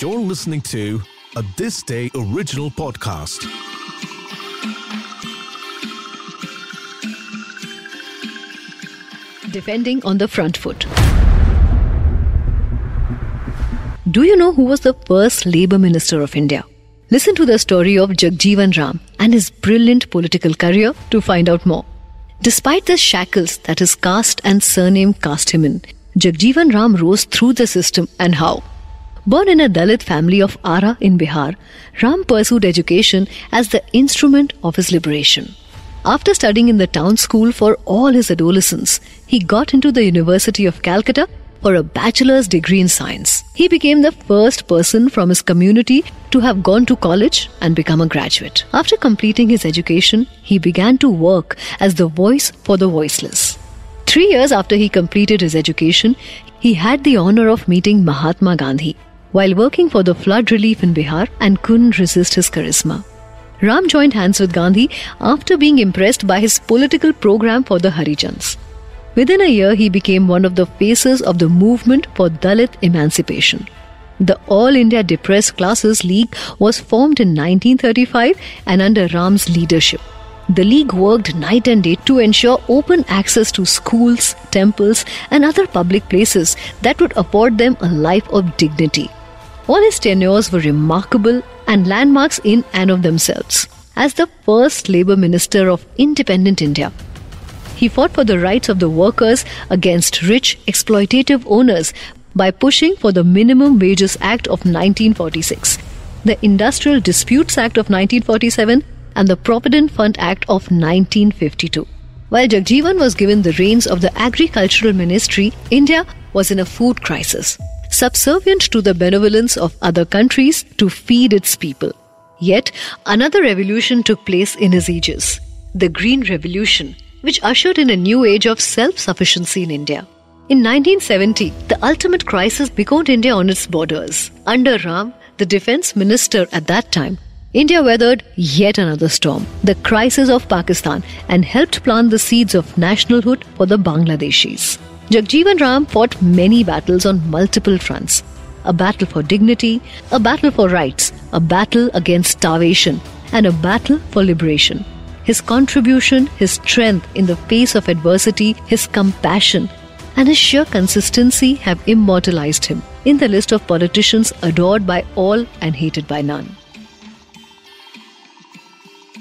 You're listening to a This Day original podcast. Defending on the front foot. Do you know who was the first Labour Minister of India? Listen to the story of Jagjivan Ram and his brilliant political career to find out more. Despite the shackles that his caste and surname cast him in, Jagjivan Ram rose through the system and how? Born in a Dalit family of Ara in Bihar, Ram pursued education as the instrument of his liberation. After studying in the town school for all his adolescence, he got into the University of Calcutta for a bachelor's degree in science. He became the first person from his community to have gone to college and become a graduate. After completing his education, he began to work as the voice for the voiceless. Three years after he completed his education, he had the honor of meeting Mahatma Gandhi while working for the flood relief in Bihar and couldn't resist his charisma. Ram joined hands with Gandhi after being impressed by his political program for the Harijans. Within a year, he became one of the faces of the movement for Dalit emancipation. The All India Depressed Classes League was formed in 1935 and under Ram's leadership. The league worked night and day to ensure open access to schools, temples, and other public places that would afford them a life of dignity. All his tenures were remarkable and landmarks in and of themselves. As the first Labour Minister of independent India, he fought for the rights of the workers against rich, exploitative owners by pushing for the Minimum Wages Act of 1946, the Industrial Disputes Act of 1947, and the Provident Fund Act of 1952. While Jagjivan was given the reins of the Agricultural Ministry, India was in a food crisis subservient to the benevolence of other countries to feed its people. Yet, another revolution took place in his aegis the Green Revolution, which ushered in a new age of self sufficiency in India. In 1970, the ultimate crisis begot India on its borders. Under Ram, the defense minister at that time, India weathered yet another storm, the crisis of Pakistan, and helped plant the seeds of nationalhood for the Bangladeshis. Jagjivan Ram fought many battles on multiple fronts a battle for dignity, a battle for rights, a battle against starvation, and a battle for liberation. His contribution, his strength in the face of adversity, his compassion, and his sheer consistency have immortalized him in the list of politicians adored by all and hated by none.